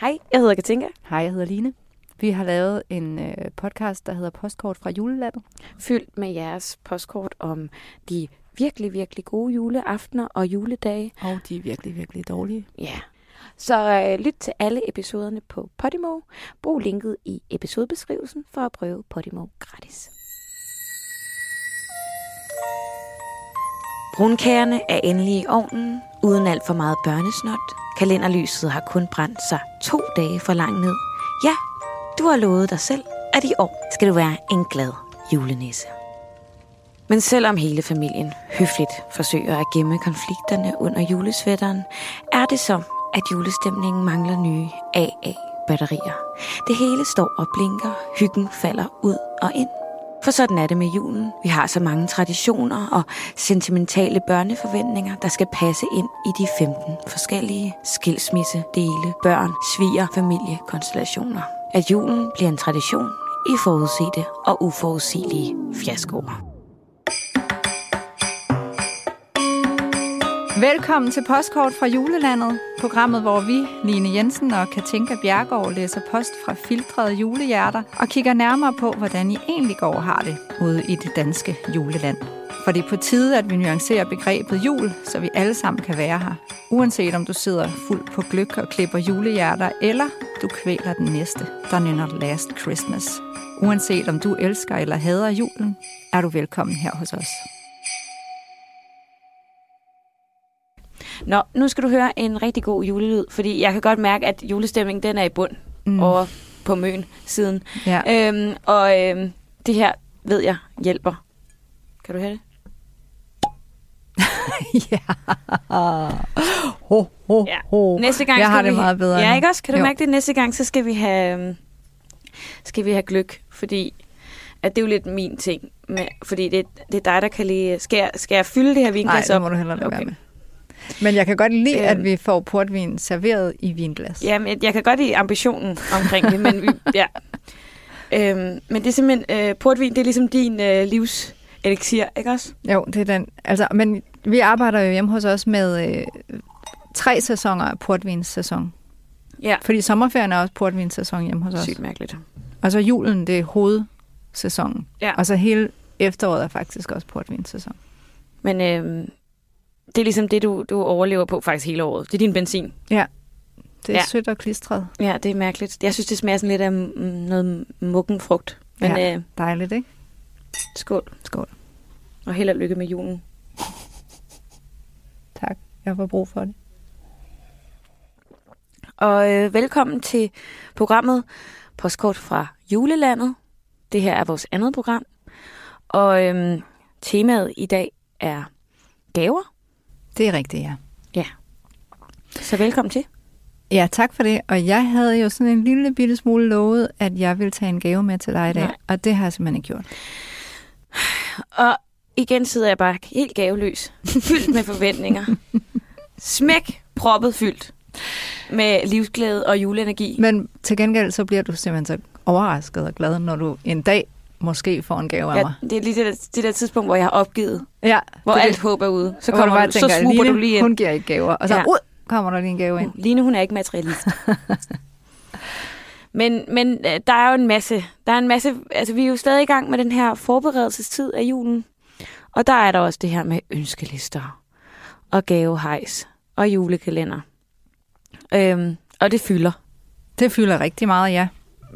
Hej, jeg hedder Katinka. Hej, jeg hedder Line. Vi har lavet en øh, podcast, der hedder Postkort fra julelandet. Fyldt med jeres postkort om de virkelig, virkelig gode juleaftener og juledage. Og de virkelig, virkelig dårlige. Ja. Så øh, lyt til alle episoderne på Podimo. Brug linket i episodebeskrivelsen for at prøve Podimo gratis. Brunkagerne er endelig i ovnen, uden alt for meget børnesnot. Kalenderlyset har kun brændt sig to dage for langt ned. Ja, du har lovet dig selv, at i år skal du være en glad julenisse. Men selvom hele familien høfligt forsøger at gemme konflikterne under julesvætteren, er det som, at julestemningen mangler nye AA-batterier. Det hele står og blinker, hyggen falder ud og ind. For sådan er det med julen. Vi har så mange traditioner og sentimentale børneforventninger, der skal passe ind i de 15 forskellige skilsmisse, dele, børn, sviger, familiekonstellationer. At julen bliver en tradition i forudsete og uforudsigelige fiaskoer. Velkommen til Postkort fra julelandet, programmet, hvor vi, Line Jensen og Katinka Bjergård, læser post fra filtrede julehjerter og kigger nærmere på, hvordan I egentlig går og har det ude i det danske juleland. For det er på tide, at vi nuancerer begrebet jul, så vi alle sammen kan være her. Uanset om du sidder fuld på gløk og klipper julehjerter, eller du kvæler den næste, der nynner Last Christmas. Uanset om du elsker eller hader julen, er du velkommen her hos os. Nå, nu skal du høre en rigtig god julelyd, fordi jeg kan godt mærke, at julestemningen den er i bund mm. over på Møn siden. Ja. Øhm, og øhm, det her ved jeg hjælper. Kan du høre det? ja. Ho, ho, Ja. ho. Næste gang Jeg har det vi... meget bedre Ja, ikke også? Kan du Jo. mærke det? Næste gang, så skal vi have, øhm, skal vi have gløk, fordi at det er jo lidt min ting. Med, fordi det, det er dig, der kan lige... Skal jeg, skal jeg fylde det her Nej, vinglas det op? må du hellere lade Okay. være med. Men jeg kan godt lide, Øhm. at vi får portvin serveret i vinglas. Jamen, jeg, jeg kan godt lide ambitionen omkring det, men vi, ja. Øhm, men det er simpelthen... Øh, portvin, det er ligesom din øh, livs elixir, ikke også? Jo, det er den. Altså, men vi arbejder jo hjemme hos os med øh, tre sæsoner af portvinssæson. Ja. Fordi sommerferien er også portvinssæson hjemme hos os. Sygt mærkeligt. Og så julen, det er hovedsæsonen. Ja. Og så hele efteråret er faktisk også portvinssæson. Men øhm, det er ligesom det, du, du overlever på faktisk hele året. Det er din benzin. Det er Ja. ja. sødt og klistret. Ja, det er mærkeligt. Jeg synes, det smager sådan lidt af mm, noget muggen frugt. Men Ja. øh, Dejligt, ikke? skål. Skål. Og held og lykke med julen. Tak. Jeg får brug for det. Og øh, velkommen til programmet Postkort fra Julelandet. Det her er vores andet program. Og øhm, temaet i dag er gaver. Det er rigtigt, ja. Så velkommen til. Ja, tak for det. Og jeg havde jo sådan en lille bitte smule lovet, at jeg ville tage en gave med til dig i dag. Nej. Og det har jeg simpelthen ikke gjort. Og igen sidder jeg bare helt gaveløs. Fyldt med forventninger. Smæk proppet fyldt med livsglæde og juleenergi. Men til gengæld så bliver du simpelthen så overrasket og glad, når du en dag måske får en gave af Ja, mig. det er lige det der, det der tidspunkt, hvor jeg har opgivet, Ja, hvor det alt det. håb er ude. Så Hvor du kommer bare du, så tænker, smuber Line, du lige ind. hun giver ikke gaver. Og så Ja. ja. ud kommer der lige en gave ind. Line, hun er ikke materialist. men, men øh, der er jo en masse. Der er en masse. Altså, vi er jo stadig i gang med den her forberedelsestid af julen. Og der er der også det her med ønskelister. Og gavehejs. Og julekalender. Øhm, og det fylder. Det fylder rigtig meget, ja.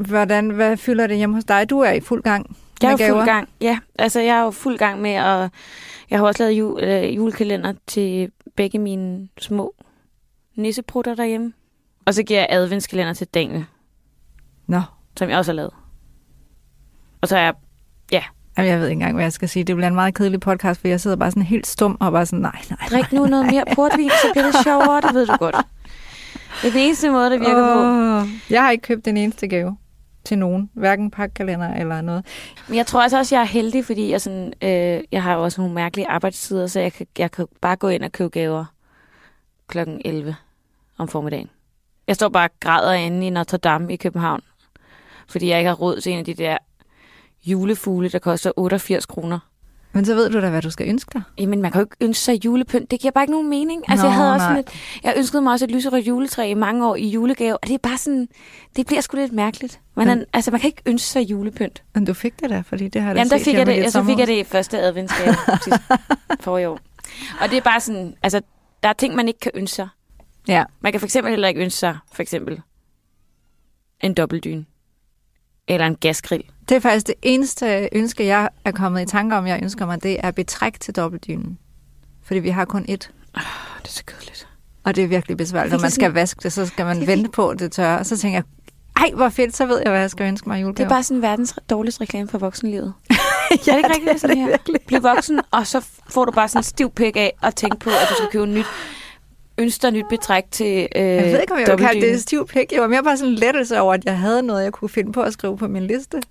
Hvordan, hvad fylder det hjemme hos dig? Du er i fuld gang Jeg er gaver. fuld gang. Ja, altså jeg er jo fuld gang med at... Jeg har også lavet jul, øh, julekalender til begge mine små nisseprutter derhjemme. Og så giver jeg adventskalender til Daniel, Nå, som jeg også har lavet. Og så er jeg... Jamen, jeg ved ikke engang, hvad jeg skal sige. Det bliver en meget kedelig podcast, for jeg sidder bare sådan helt stum og bare sådan, nej, nej, Drik nu noget mere portvin, så bliver det sjovere, det ved du godt. Det er den eneste måde, det virker på. Åh, Jeg har ikke købt den eneste gave til nogen. Hverken pakkalender eller noget. Men jeg tror altså også, jeg er heldig, fordi jeg, sådan, øh, jeg har jo også nogle mærkelige arbejdstider, så jeg kan, jeg kan bare gå ind og købe gaver klokken 11 om formiddagen. Jeg står bare og græder inde i Notre Dame i København, fordi jeg ikke har råd til en af de der julefugle, der koster 88 kroner. Men så ved du da, hvad du skal ønske dig. Jamen, man kan jo ikke ønske sig julepynt. Det giver bare ikke nogen mening. Altså, Nå, jeg havde også nej. sådan et, jeg ønskede mig også et lyserødt juletræ i mange år i julegave, og det er bare sådan, det bliver sgu lidt mærkeligt. Man, Men- altså, man kan ikke ønske sig julepynt. Men du fik det da, fordi det har da Jamen, der set fik jeg i det, og så fik jeg det i første adventsgave sidste forrige år. Og det er bare sådan, altså, der er ting, man ikke kan ønske sig. Ja, Man kan for eksempel heller ikke ønske sig, for eksempel, en dobbeltdyne. Eller en gasgrill. det er faktisk det eneste ønske, jeg er kommet i tanke om, jeg ønsker mig, det er betræk til dobbeltdynen. Fordi vi har kun ét. Oh, det er så kedeligt. Og det er virkelig besværligt. Når man skal vaske det, så skal man vente på, at det tørrer. Og så tænker jeg, ej, hvor fedt, så ved jeg, hvad jeg skal ønske mig i Det er bare sådan verdens dårligste reklame for voksenlivet. ja, er det ikke rigtigt, det er sådan det her? virkelig. Bliv voksen, og så får du bare sådan en stiv pæk af at tænke på, at du skal købe nyt ønske dig nyt betræk til øh, Jeg ved ikke, om jeg vil kalde det stiv pik. Jeg var mere bare sådan lettelse over, at jeg havde noget, jeg kunne finde på at skrive på min liste.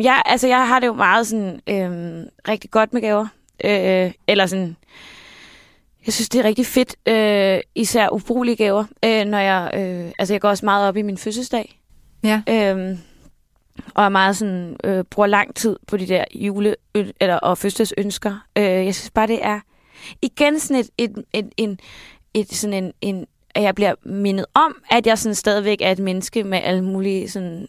Jeg, altså, jeg har det jo meget sådan øh, rigtig godt med gaver. Øh, eller sådan... Jeg synes, det er rigtig fedt, øh, især ubrugelige gaver, øh, når jeg... Øh, altså, jeg går også meget op i min fødselsdag. Ja. Øh, og er meget sådan, øh, bruger lang tid på de der jule- eller, og fødselsdagsønsker. Øh, jeg synes bare, det er igen sådan et, et, et, en, et, sådan en, en, at jeg bliver mindet om, at jeg sådan stadigvæk er et menneske med alle mulige sådan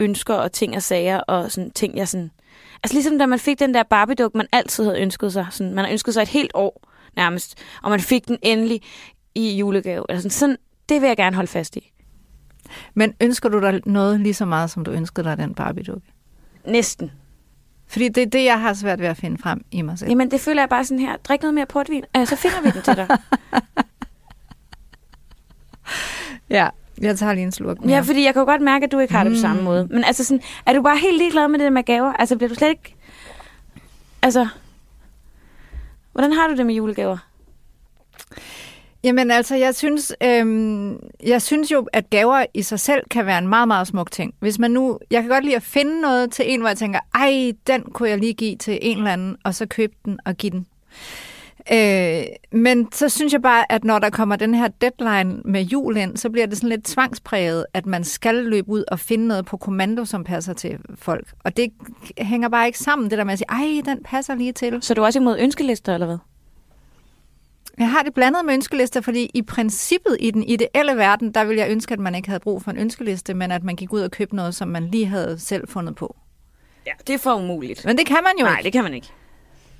ønsker og ting og sager og sådan ting, jeg sådan... Altså ligesom da man fik den der Barbie-duk, man altid havde ønsket sig. Sådan, man har ønsket sig et helt år nærmest, og man fik den endelig i julegave. Eller sådan, sådan, det vil jeg gerne holde fast i. Men ønsker du dig noget lige så meget, som du ønskede dig den Barbie-dukke? Næsten. Fordi det er det, jeg har svært ved at finde frem i mig selv. Jamen, det føler jeg bare sådan her. Drik noget mere portvin, øh, så finder vi den til dig. Ja, jeg tager lige en slurk mere. ja, fordi jeg kan jo godt mærke, at du ikke har det på samme Mm. måde. Men altså sådan, er du bare helt ligeglad med det med gaver? Altså, bliver du slet ikke... Altså, hvordan har du det med julegaver? Jamen altså, jeg synes, øhm, jeg synes jo, at gaver i sig selv kan være en meget, meget smuk ting. Hvis man nu, jeg kan godt lide at finde noget til en, hvor jeg tænker, ej, den kunne jeg lige give til en eller anden, og så købe den og give den. Øh, men så synes jeg bare, at når der kommer den her deadline med jul ind, så bliver det sådan lidt tvangspræget, at man skal løbe ud og finde noget på kommando, som passer til folk. Og det hænger bare ikke sammen, det der med at sige, ej, den passer lige til. Så er du også imod ønskelister, eller hvad? Jeg har det blandet med ønskelister, fordi i princippet i den ideelle verden, der ville jeg ønske, at man ikke havde brug for en ønskeliste, men at man gik ud og købte noget, som man lige havde selv fundet på. Ja, det er for umuligt. Men det kan man jo Nej, ikke. det kan man ikke.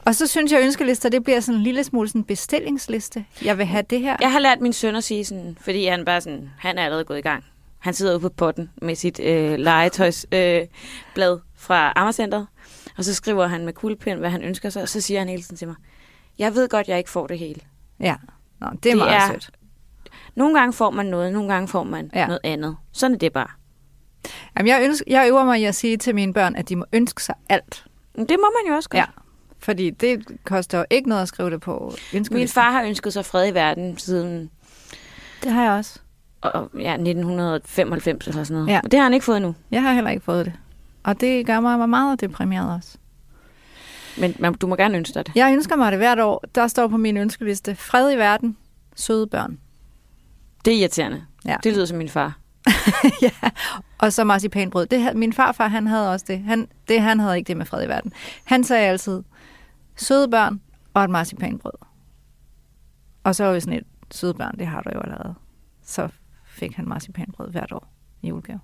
Og så synes jeg, at ønskelister, det bliver sådan en lille smule sådan en bestillingsliste. Jeg vil have det her. Jeg har lært min søn at sige sådan, fordi han bare sådan, han er allerede gået i gang. Han sidder ude på potten med sit øh, legetøjsblad øh, blad fra Amagercenteret, og så skriver han med kuglepen, hvad han ønsker sig, og så siger han hele tiden til mig, jeg ved godt, jeg ikke får det hele. Ja, Nå, det er Det meget er- sødt. Nogle gange får man noget, nogle gange får man Ja. noget andet. Sådan er det bare. Jamen, jeg, ønsker, jeg øver mig i at sige til mine børn, at de må ønske sig alt. Men det må man jo også godt. Ja. Fordi det koster jo ikke noget at skrive det på ønskelisten. Min far har ønsket sig fred i verden siden Det har jeg også. og, ja, 1995 eller sådan noget. Ja. Og det har han ikke fået nu. Jeg har heller ikke fået det. Og det gør mig meget deprimeret også. Men man, du må gerne ønske dig det. Jeg ønsker mig det hvert år. Der står på min ønskeliste, fred i verden, søde børn. Det er irriterende. Ja. Det lyder som min far. ja, og så marcipanbrød. Det, min farfar, han havde også det. Han, det. han havde ikke det med fred i verden. Han sagde altid, søde børn og et marcipanbrød. Og så var vi sådan et, søde børn, det har du jo allerede. Så fik han marcipanbrød hvert år i julegave.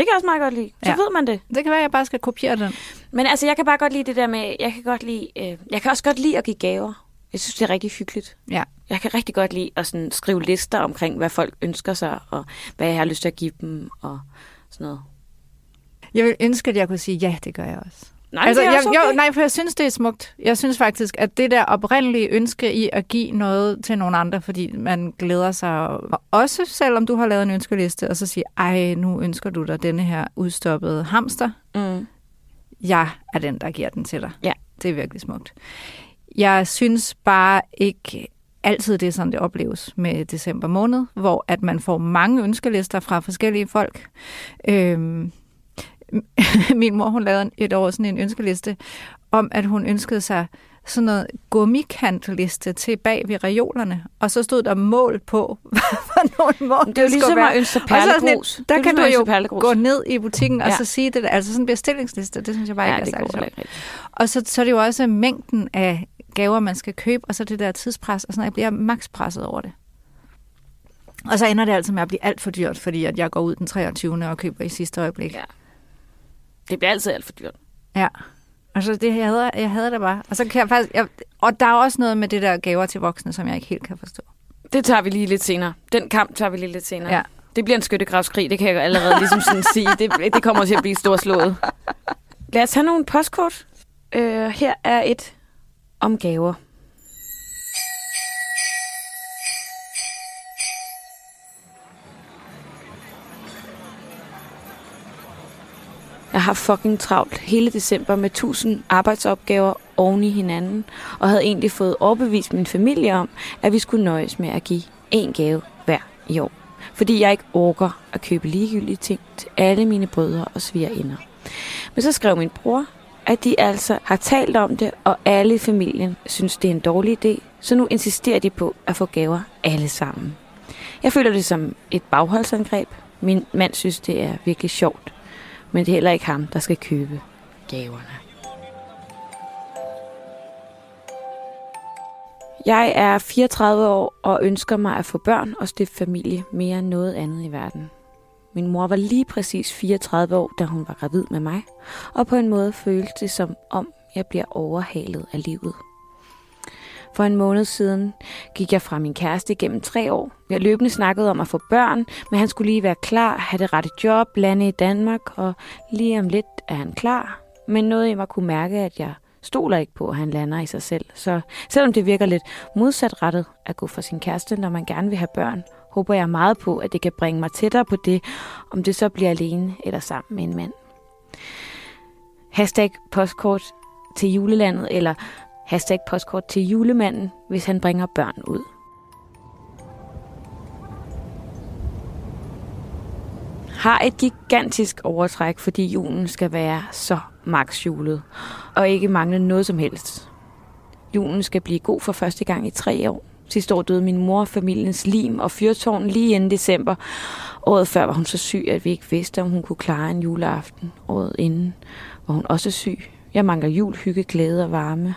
Det kan jeg også meget godt lide. Så Ja. ved man det. Det kan være, at jeg bare skal kopiere den. Men altså, jeg kan bare godt lide det der med, jeg kan godt lide, øh, jeg kan også godt lide at give gaver. Jeg synes, det er rigtig hyggeligt. Ja. Jeg kan rigtig godt lide at sådan, skrive lister omkring, hvad folk ønsker sig, og hvad jeg har lyst til at give dem, og sådan noget. Jeg vil ønske, at jeg kunne sige, ja, det gør jeg også. Nej, altså, jeg, okay. jo, nej, for jeg synes, det er smukt. Jeg synes faktisk, at det der oprindelige ønske i at give noget til nogle andre, fordi man glæder sig, og også selvom du har lavet en ønskeliste, og så siger, ej, nu ønsker du dig denne her udstoppede hamster. Mm. Jeg er den, der giver den til dig. Ja. Det er virkelig smukt. Jeg synes bare ikke altid, det er sådan, det opleves med december måned, hvor at man får mange ønskelister fra forskellige folk. Øhm, min mor, hun lavede et år sådan en ønskeliste om, at hun ønskede sig sådan noget gummikantliste til bag ved reolerne, og så stod der mål på, for nogle mål Det er jo ligesom være. at ønske så er perlegrus. et- Der Det kan du ligesom at jo perlegrus. gå ned i butikken og Ja. så sige det, altså sådan en bestillingsliste, det synes jeg bare Ja, ikke er særlig sjovt. Og så, så er det jo også mængden af gaver, man skal købe, og så det der tidspres, og sådan, jeg bliver max presset over det. Og så ender det altså med at blive alt for dyrt, fordi at jeg går ud den 23. og køber i sidste øjeblik. Ja. Det bliver altid alt for dyrt. Ja. Altså, det, jeg, hader, jeg hader det bare. Og, så kan jeg faktisk, jeg, og der er også noget med det der gaver til voksne, som jeg ikke helt kan forstå. Det tager vi lige lidt senere. Den kamp tager vi lige lidt senere. Ja. Det bliver en skyttegravskrig, det kan jeg allerede ligesom sådan sige. Det, det kommer til at blive storslået. Lad os have nogle postkort. Øh, her er et om gaver. Jeg har fucking travlt hele december med tusind arbejdsopgaver oven i hinanden, og havde egentlig fået overbevist min familie om, at vi skulle nøjes med at give én gave hver i år. Fordi jeg ikke orker at købe ligegyldige ting til alle mine brødre og svigerinder. Men så skrev min bror, at de altså har talt om det, og alle i familien synes, det er en dårlig idé, så nu insisterer de på at få gaver alle sammen. Jeg føler det som et bagholdsangreb. Min mand synes, det er virkelig sjovt, men det er heller ikke ham, der skal købe gaverne. Jeg er 34 år og ønsker mig at få børn og stifte familie mere end noget andet i verden. Min mor var lige præcis 34 år, da hun var gravid med mig, og på en måde følte det som om, jeg bliver overhalet af livet. For en måned siden gik jeg fra min kæreste igennem tre år. Vi løbende snakkede om at få børn, men han skulle lige være klar, have det rette job, lande i Danmark, og lige om lidt er han klar. Men noget i mig kunne mærke, at jeg stoler ikke på, at han lander i sig selv. Så selvom det virker lidt modsatrettet at gå for sin kæreste, når man gerne vil have børn, håber jeg meget på, at det kan bringe mig tættere på det, om det så bliver alene eller sammen med en mand. Hashtag postkort til julelandet, eller hashtag postkort til julemanden, hvis han bringer børn ud. Har et gigantisk overtræk, fordi julen skal være så max julet, og ikke mangle noget som helst. Julen skal blive god for første gang i tre år. Sidste år døde min mor, familiens lim og fyrtårn lige inden december. Året før var hun så syg, at vi ikke vidste, om hun kunne klare en juleaften. Året inden var hun også syg. Jeg mangler jul, hygge, glæde og varme.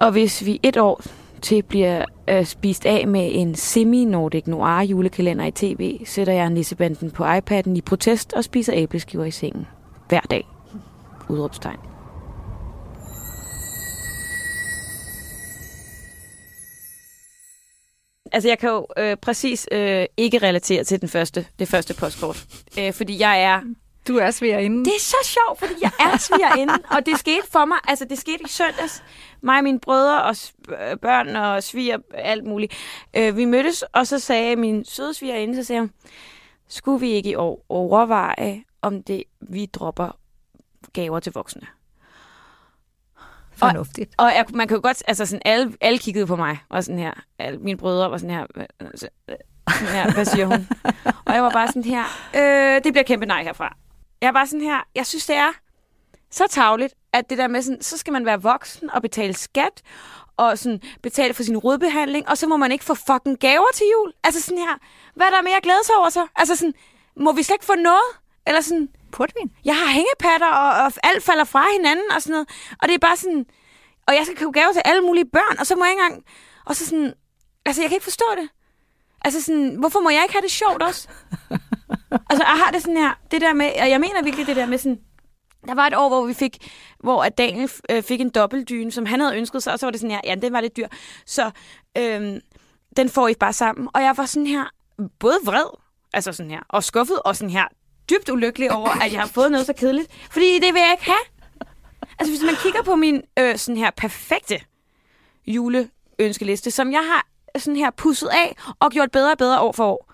Og hvis vi et år til bliver øh, spist af med en semi-Nordic Noir julekalender i tv, sætter jeg nissebanden på iPad'en i protest og spiser æbleskiver i sengen. Hver dag. Udråbstegn. Altså, jeg kan jo øh, præcis øh, ikke relatere til den første, det første postkort. Øh, fordi jeg er... Du er svigerinde. Det er så sjovt, fordi jeg er svigerinde, og det skete for mig, altså det skete i søndags. Mig og mine brødre og øh, børn og sviger, alt muligt. Øh, vi mødtes, og så sagde min søde svigerinde, så sagde hun, skulle vi ikke i år overveje, om det vi dropper gaver til voksne? Fornuftigt. Og jeg, man kan jo godt, altså sådan, alle, alle kiggede på mig, og sådan her, alle mine brødre var sådan her, "Hvad- altså, øh, sådan her, hvad siger hun? og jeg var bare sådan her, øh, det bliver kæmpe nej herfra. Jeg er bare sådan her, jeg synes det er så tavligt, at det der med sådan, så skal man være voksen og betale skat, og sådan betale for sin rodbehandling, og så må man ikke få fucking gaver til jul. Altså sådan her, hvad er der mere at glæde sig over så? Altså sådan, må vi slet ikke få noget? Eller sådan, Portvin. jeg har hængepatter, og, og alt falder fra hinanden og sådan noget. Og det er bare sådan... Og jeg skal købe gaver til alle mulige børn, og så må jeg ikke engang... Og så sådan... Altså, jeg kan ikke forstå det. Altså sådan, hvorfor må jeg ikke have det sjovt også? altså, jeg har det sådan her... Det der med... Og jeg mener virkelig det der med sådan... Der var et år, hvor vi fik, hvor at Daniel øh, fik en dobbeltdyne, som han havde ønsket sig, og så var det sådan her, ja, den var lidt dyr. Så øhm, den får I bare sammen. Og jeg var sådan her, både vred, altså sådan her, og skuffet, og sådan her, dybt ulykkelig over, at jeg har fået noget så kedeligt. Fordi det vil jeg ikke have. Altså, hvis man kigger på min øh, sådan her perfekte juleønskeliste, som jeg har øh, sådan her pusset af og gjort bedre og bedre år for år,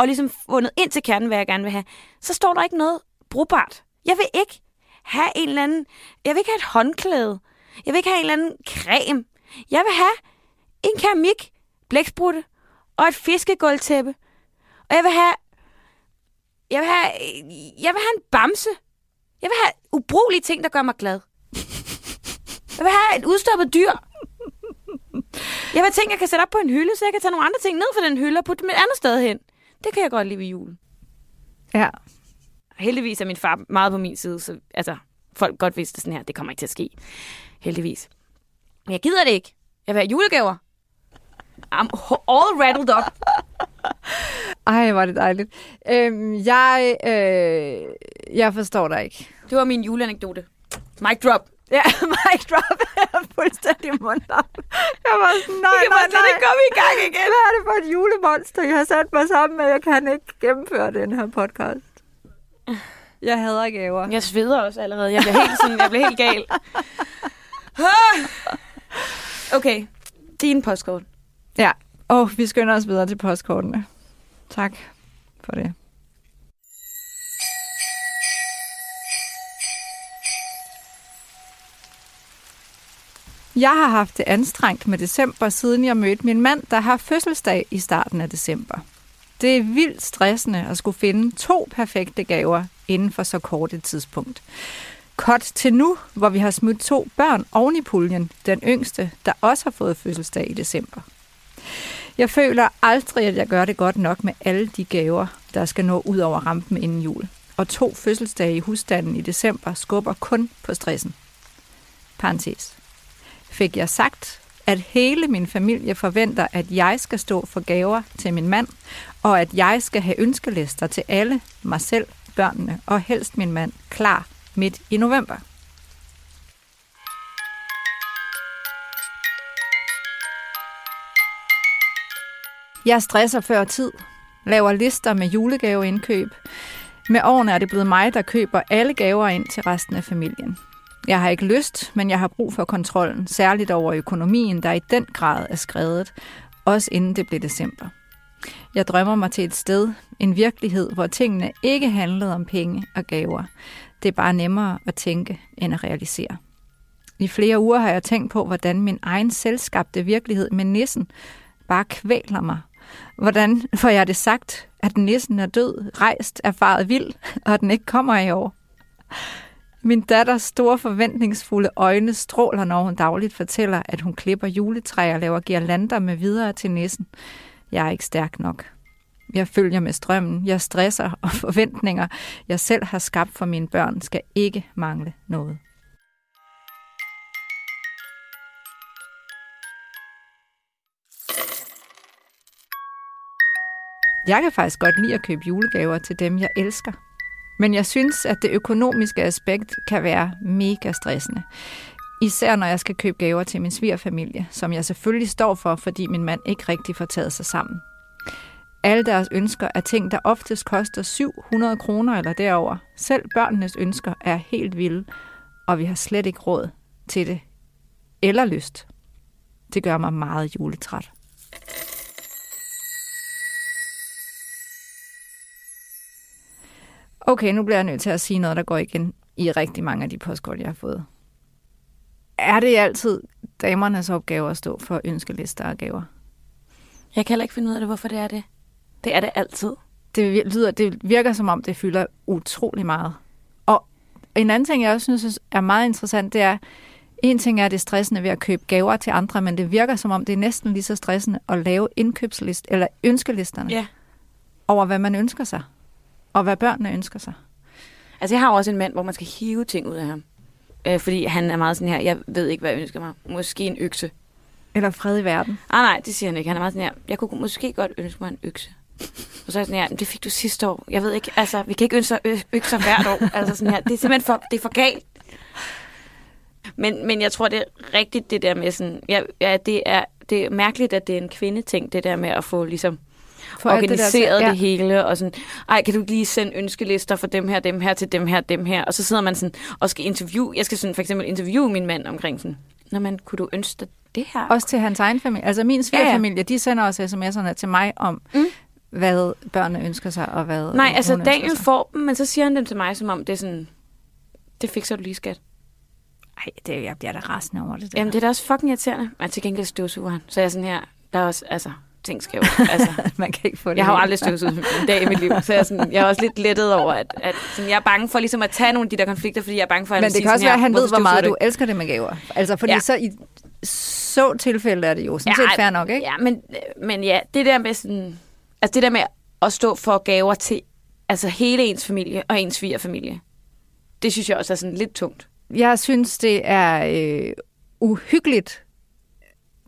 og ligesom fundet ind til kernen, hvad jeg gerne vil have, så står der ikke noget brugbart. Jeg vil ikke have en eller anden... Jeg vil ikke have et håndklæde. Jeg vil ikke have en eller anden creme. Jeg vil have en keramik, blæksprutte og et fiskegulvtæppe. Og jeg vil have... Jeg vil have, jeg vil have en bamse. Jeg vil have ubrugelige ting, der gør mig glad. Jeg vil have et udstoppet dyr. Jeg vil tænke, jeg kan sætte op på en hylde, så jeg kan tage nogle andre ting ned fra den hylde og putte dem et andet sted hen. Det kan jeg godt lide ved julen. Ja. Heldigvis er min far meget på min side, så altså, folk godt vidste sådan her, det kommer ikke til at ske. Heldigvis. Men jeg gider det ikke. Jeg vil have julegaver. I'm all rattled up. Ej, var det dejligt. Øhm, jeg, øh, jeg forstår dig ikke. Det var min juleanekdote. Mic drop. Ja, mic drop er fuldstændig mundlam. Jeg var sådan, nej, Det nej, nej. ikke komme i gang igen. Hvad er det for et julemonster, jeg har sat mig sammen med? Jeg kan ikke gennemføre den her podcast. Jeg hader gaver. Jeg sveder også allerede. Jeg bliver helt, sådan, jeg bliver helt gal. Okay, din postkort. Ja, og vi skynder os videre til postkortene. Tak for det. Jeg har haft det anstrengt med december, siden jeg mødte min mand, der har fødselsdag i starten af december. Det er vildt stressende at skulle finde to perfekte gaver inden for så kort et tidspunkt. Kort til nu, hvor vi har smidt to børn oven i puljen, den yngste, der også har fået fødselsdag i december. Jeg føler aldrig, at jeg gør det godt nok med alle de gaver, der skal nå ud over rampen inden jul. Og to fødselsdage i husstanden i december skubber kun på stressen. Parenthes. Fik jeg sagt, at hele min familie forventer, at jeg skal stå for gaver til min mand, og at jeg skal have ønskelister til alle, mig selv, børnene og helst min mand, klar midt i november. Jeg stresser før tid, laver lister med julegaveindkøb. Med årene er det blevet mig, der køber alle gaver ind til resten af familien. Jeg har ikke lyst, men jeg har brug for kontrollen, særligt over økonomien, der i den grad er skrevet, også inden det blev december. Jeg drømmer mig til et sted, en virkelighed, hvor tingene ikke handlede om penge og gaver. Det er bare nemmere at tænke end at realisere. I flere uger har jeg tænkt på, hvordan min egen selvskabte virkelighed med nissen bare kvæler mig. Hvordan får jeg det sagt, at nissen er død, rejst, erfaret vild, og at den ikke kommer i år? Min datters store forventningsfulde øjne stråler, når hun dagligt fortæller, at hun klipper juletræer og laver girlander med videre til nissen. Jeg er ikke stærk nok. Jeg følger med strømmen. Jeg stresser, og forventninger, jeg selv har skabt for mine børn, skal ikke mangle noget. Jeg kan faktisk godt lide at købe julegaver til dem, jeg elsker. Men jeg synes, at det økonomiske aspekt kan være mega stressende. Især når jeg skal købe gaver til min svigerfamilie, som jeg selvfølgelig står for, fordi min mand ikke rigtig får taget sig sammen. Alle deres ønsker er ting, der oftest koster 700 kroner eller derover. Selv børnenes ønsker er helt vilde, og vi har slet ikke råd til det. Eller lyst. Det gør mig meget juletræt. Okay, nu bliver jeg nødt til at sige noget, der går igen i rigtig mange af de postkort, jeg har fået. Er det altid damernes opgave at stå for ønskelister og gaver? Jeg kan heller ikke finde ud af det, hvorfor det er det. Det er det altid. Det, lyder, det virker som om, det fylder utrolig meget. Og en anden ting, jeg også synes er meget interessant, det er, en ting er, det stressende ved at købe gaver til andre, men det virker som om, det er næsten lige så stressende at lave indkøbslist, eller ønskelisterne Ja. over, hvad man ønsker sig, og hvad børnene ønsker sig. Altså, jeg har også en mand, hvor man skal hive ting ud af ham. Øh, fordi han er meget sådan her, jeg ved ikke, hvad jeg ønsker mig. Måske en økse. Eller fred i verden. Ah, nej, det siger han ikke. Han er meget sådan her, jeg kunne måske godt ønske mig en økse. Og så er jeg sådan her, "Men det fik du sidste år. Jeg ved ikke, altså, vi kan ikke ønske økser hvert år. Altså sådan her, det er simpelthen for, det er for galt. Men, men jeg tror, det er rigtigt, det der med sådan, ja, ja det, er, det er mærkeligt, at det er en kvindeting, det der med at få ligesom For organiseret det, der- det hele, og sådan, ej, kan du lige sende ønskelister for dem her, dem her, til dem her, dem her, og så sidder man sådan, og skal interviewe, jeg skal sådan for eksempel interviewe min mand omkring sådan, Nå, men kunne du ønske dig det her? Også til hans egen familie. Altså min svigerfamilie, ja, ja. de sender også sms'erne til mig om, Mm. hvad børnene ønsker sig, og hvad Nej, altså Daniel får dem, men så siger han dem til mig, som om det er sådan, det fikser du lige, skat. Ej, det, jeg bliver da rasende over det der. Jamen, det er da også fucking irriterende. Men til gengæld støvsuger han. Så jeg er sådan her, der er også, altså, ting skal jo, altså, Man kan ikke få det Jeg har jo aldrig støvsuget en dag i mit liv, så jeg er, sådan, jeg er også lidt lettet over, at, at sådan, jeg er bange for ligesom at tage nogle af de der konflikter, fordi jeg er bange for, at Men det sige kan også være, at han ved, "Hvorfor hvor meget du elsker det med gaver. Altså, fordi Ja. ja. så i, så tilfælde er det jo sådan set fair nok, ikke? Ja, men, men ja, det der med sådan... Altså det der med at stå for gaver til altså hele ens familie og ens svigerfamilie, det synes jeg også er sådan lidt tungt. Jeg synes, det er øh, uhyggeligt,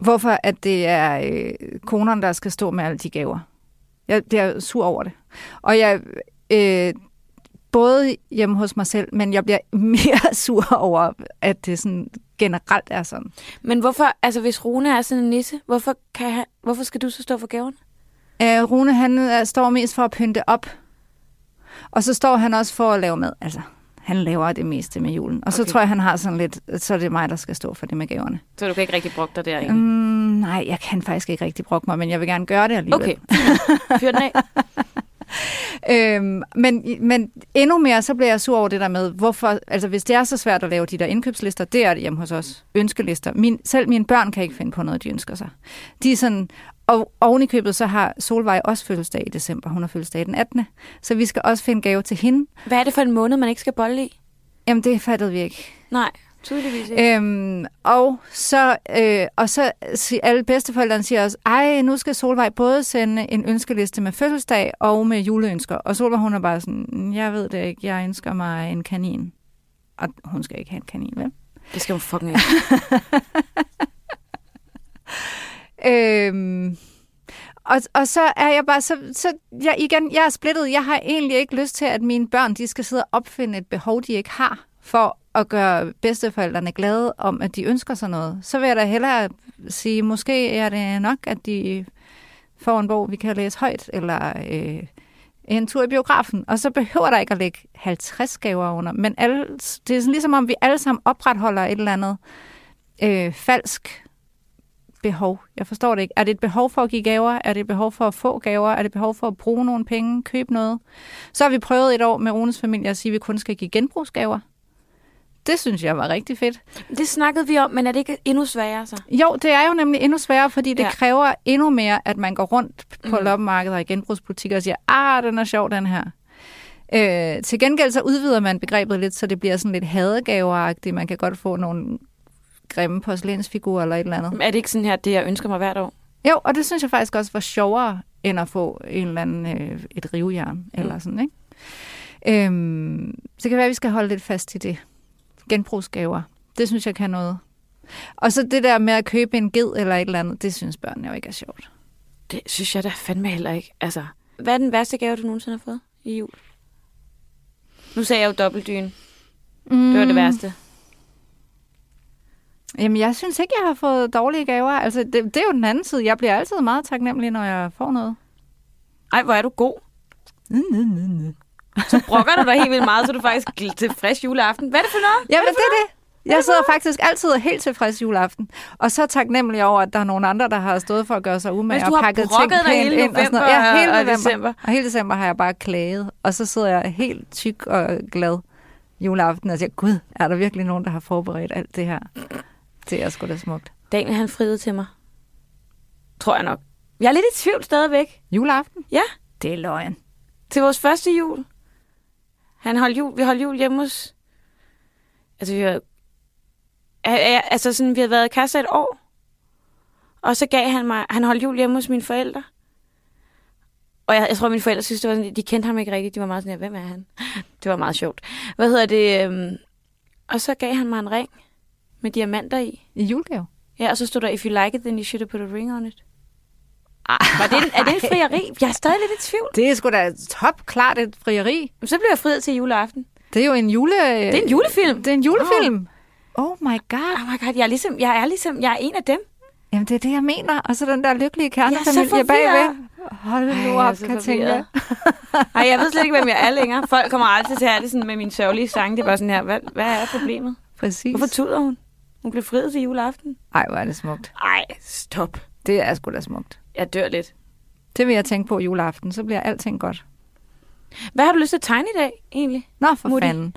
hvorfor at det er øh, konerne, der skal stå med alle de gaver. Jeg bliver sur over det. Og jeg... Øh, både hjemme hos mig selv, men jeg bliver mere sur over, at det sådan generelt er sådan. Men hvorfor, altså hvis Rune er sådan en nisse, hvorfor, kan han, hvorfor skal du så stå for gaverne? Øh, Rune, han øh, står mest for at pynte op. Og så står han også for at lave mad. Altså, han laver det meste med julen. Og okay. så tror jeg, han har sådan lidt, så er det mig, der skal stå for det med gaverne. Så du kan ikke rigtig brokke dig der, ikke? Mm, nej, jeg kan faktisk ikke rigtig brokke mig, men jeg vil gerne gøre det alligevel. Okay, fyr den af. øhm, men, men endnu mere, så bliver jeg sur over det der med, hvorfor, altså hvis det er så svært at lave de der indkøbslister, det er det hjemme hos os, ønskelister. Min, selv mine børn kan ikke finde på noget, de ønsker sig. De er sådan, og oven i købet, så har Solvej også fødselsdag i december. Hun har fødselsdag den 18. Så vi skal også finde gave til hende. Hvad er det for en måned, man ikke skal bolle i? Jamen, det fattede vi ikke. Nej, tydeligvis ikke. Øhm, og så, øh, og så siger alle bedsteforældrene siger også, ej, nu skal Solvej både sende en ønskeliste med fødselsdag og med juleønsker. Og Solvej, hun er bare sådan, jeg ved det ikke, jeg ønsker mig en kanin. Og hun skal ikke have en kanin, vel? Det skal hun fucking ikke. øhm, og, og så er jeg bare, så, så jeg, igen, jeg er splittet. Jeg har egentlig ikke lyst til, at mine børn, de skal sidde og opfinde et behov, de ikke har, for at gøre bedsteforældrene glade om, at de ønsker sig noget. Så vil jeg da hellere sige, måske er det nok, at de får en bog, vi kan læse højt, eller øh, en tur i biografen. Og så behøver der ikke at lægge 50 gaver under. Men alle, det er sådan ligesom om, vi alle sammen opretholder et eller andet øh, falsk behov? Jeg forstår det ikke. Er det et behov for at give gaver? Er det et behov for at få gaver? Er det et behov for at bruge nogle penge? Købe noget? Så har vi prøvet et år med Rones familie at sige, at vi kun skal give genbrugsgaver. Det synes jeg var rigtig fedt. Det snakkede vi om, men er det ikke endnu sværere så? Jo, det er jo nemlig endnu sværere, fordi det ja. kræver endnu mere, at man går rundt på mm. loppemarkeder og genbrugsbutikker og siger, ah, den er sjov, den her. Øh, til gengæld så udvider man begrebet lidt, så det bliver sådan lidt hadegaveragtigt. Man kan godt få nogle grimme porcelænsfigurer eller et eller andet. Er det ikke sådan her, det jeg ønsker mig hvert år? Jo, og det synes jeg faktisk også var sjovere, end at få en eller anden, øh, et rivejern mm. eller sådan, ikke? Øhm, så det kan være, at vi skal holde lidt fast i det. Genbrugsgaver. Det synes jeg kan noget. Og så det der med at købe en ged eller et eller andet, det synes børnene jo ikke er sjovt. Det synes jeg da fandme heller ikke. Altså, hvad er den værste gave, du nogensinde har fået i jul? Nu sagde jeg jo dobbeltdyn. Mm. Det var det værste. Jamen, jeg synes ikke, jeg har fået dårlige gaver. Altså, det, det er jo den anden side. Jeg bliver altid meget taknemmelig, når jeg får noget. Ej, hvor er du god. Mm, mm, mm, så brokker du dig helt vildt meget, så du faktisk tilfreds juleaften. Hvad er det for noget? Jamen, det er det. Jeg sidder faktisk altid helt tilfreds juleaften. Og så taknemmelig over, at der er nogle andre, der har stået for at gøre sig umage og pakket ting pænt ind. Og sådan noget. Ja, hele november. Og december. Og hele december har jeg bare klaget. Og så sidder jeg helt tyk og glad juleaften og siger, gud, er der virkelig nogen, der har forberedt alt det her? Det er sgu da smukt. Daniel, han friede til mig. Tror jeg nok. Jeg er lidt i tvivl stadigvæk. Juleaften? Ja. Det er løgn. Til vores første jul. Han holdt jul, vi holdt jul hjemme hos... Altså, vi har... Altså, sådan, vi har været kærester et år. Og så gav han mig... Han holdt jul hjemme hos mine forældre. Og jeg, jeg tror, mine forældre synes, det var sådan, de kendte ham ikke rigtigt. De var meget sådan, hvem er han? Det var meget sjovt. Hvad hedder det? Øhm, og så gav han mig en ring med diamanter i. I julegave? Ja, og så stod der, if you like it, then you should have put a ring on it. Ej, var det en, er det en frieri? Jeg er stadig lidt i tvivl. Det er sgu da top klart et frieri. Så bliver jeg friet til juleaften. Det er jo en jule... Det er en julefilm. Det er en julefilm. Oh, oh my god. Oh my god, jeg er, ligesom, jeg er ligesom, jeg er en af dem. Jamen, det er det, jeg mener. Og så den der lykkelige kernefamilie bagved. Hold nu op, kan jeg tænke. Ej, jeg ved slet ikke, hvem jeg er længere. Folk kommer altid til at have det sådan med min sørgelige sang. Det er bare sådan her, hvad, hvad er problemet? Præcis. Hvorfor tuder hun? Hun blev friet til juleaften. Ej, hvor er det smukt. Ej, stop. Det er sgu da smukt. Jeg dør lidt. Det vil jeg tænke på juleaften, så bliver alting godt. Hvad har du lyst til at tegne i dag, egentlig? Nå, for Mutti. fanden.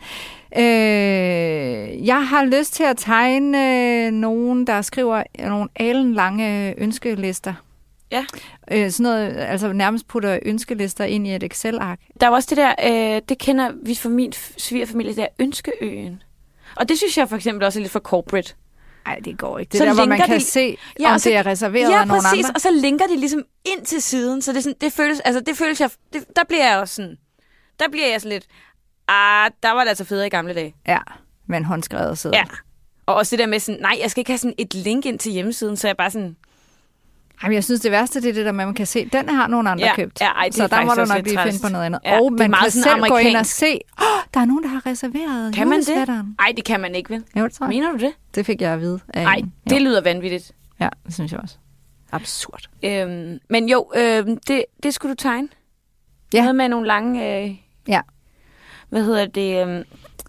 Øh, jeg har lyst til at tegne nogen, der skriver nogle alenlange ønskelister. Ja. Øh, sådan noget, altså nærmest putter ønskelister ind i et Excel-ark. Der er også det der, øh, det kender vi fra min svigerfamilie, der ønskeøen. Og det synes jeg for eksempel også er lidt for corporate. Nej, det går ikke. Det Så er der, hvor man kan de- se, Ja, om og så- det er reserveret ja, af nogen præcis, andre. og så linker de ligesom ind til siden, så det, er sådan, det føles, altså det føles jeg, det, der bliver jeg også sådan, der bliver jeg sådan lidt, ah, der var det altså federe i gamle dage. Ja, med en håndskrevet sæde. Ja. Og også det der med sådan, nej, jeg skal ikke have sådan et link ind til hjemmesiden, så jeg bare sådan, Jamen, jeg synes, det værste det er det der med, at man kan se, den har nogen andre Ja, købt. ja, ej, så er der må du nok lige finde på noget andet. Ja, og man kan selv gå ind og amerikansk. se, oh, der er nogen, der har reserveret kan man det? Nej, det kan man ikke, vel? Jo, det tror jeg. Mener du det? Det fik jeg at vide. Nej, det lyder vanvittigt. Ja, det synes jeg også. Absurd. Øhm, men jo, øhm, det, det skulle du tegne. Ja. Noget med nogle lange, øh, Ja. hvad hedder det, øhm,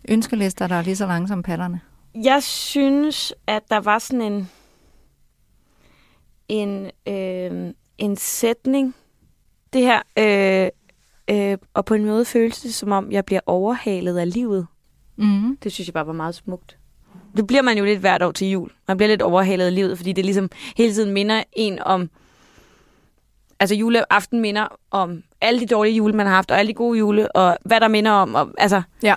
Ønskelister, der er lige så lange som patterne. Jeg synes, at der var sådan en en, øh, en sætning. Det her, øh, øh, og på en måde føles det, som om jeg bliver overhalet af livet. Mm. Det synes jeg bare var meget smukt. Det bliver man jo lidt hvert år til jul. Man bliver lidt overhalet af livet, fordi det ligesom hele tiden minder en om... Altså juleaften minder om alle de dårlige jule, man har haft, og alle de gode jule, og hvad der minder om. Og, altså, Ja.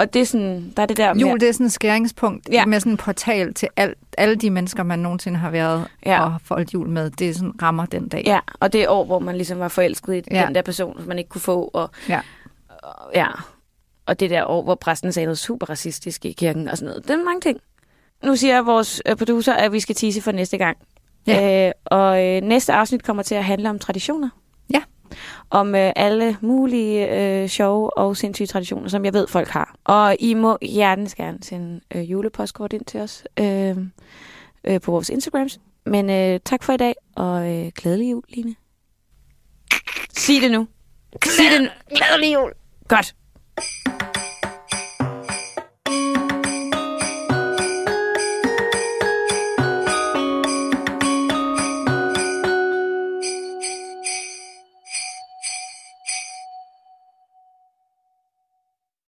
Og det er sådan, der er det der med- Jul, det er sådan et skæringspunkt Ja. med sådan en portal til alt, alle de mennesker, man nogensinde har været Ja. og har foldet jul med. Det er sådan rammer den dag. Ja, og det år, hvor man ligesom var forelsket i ja. Den der person, som man ikke kunne få. Og, Ja. og, ja. og det der år, hvor præsten sagde noget super racistisk i kirken og sådan noget. Det er mange ting. Nu siger vores øh, producer, at vi skal tisse for næste gang. Ja. Øh, og øh, næste afsnit kommer til at handle om traditioner. Om øh, alle mulige øh, sjove og sindssyge traditioner, som jeg ved, folk har. Og I må hjertens gerne sende øh, julepostkort ind til os øh, øh, på vores Instagrams. Men øh, tak for i dag, og øh, glædelig jul, Line. Sig det nu. Sig det nu. Glædelig jul. Godt.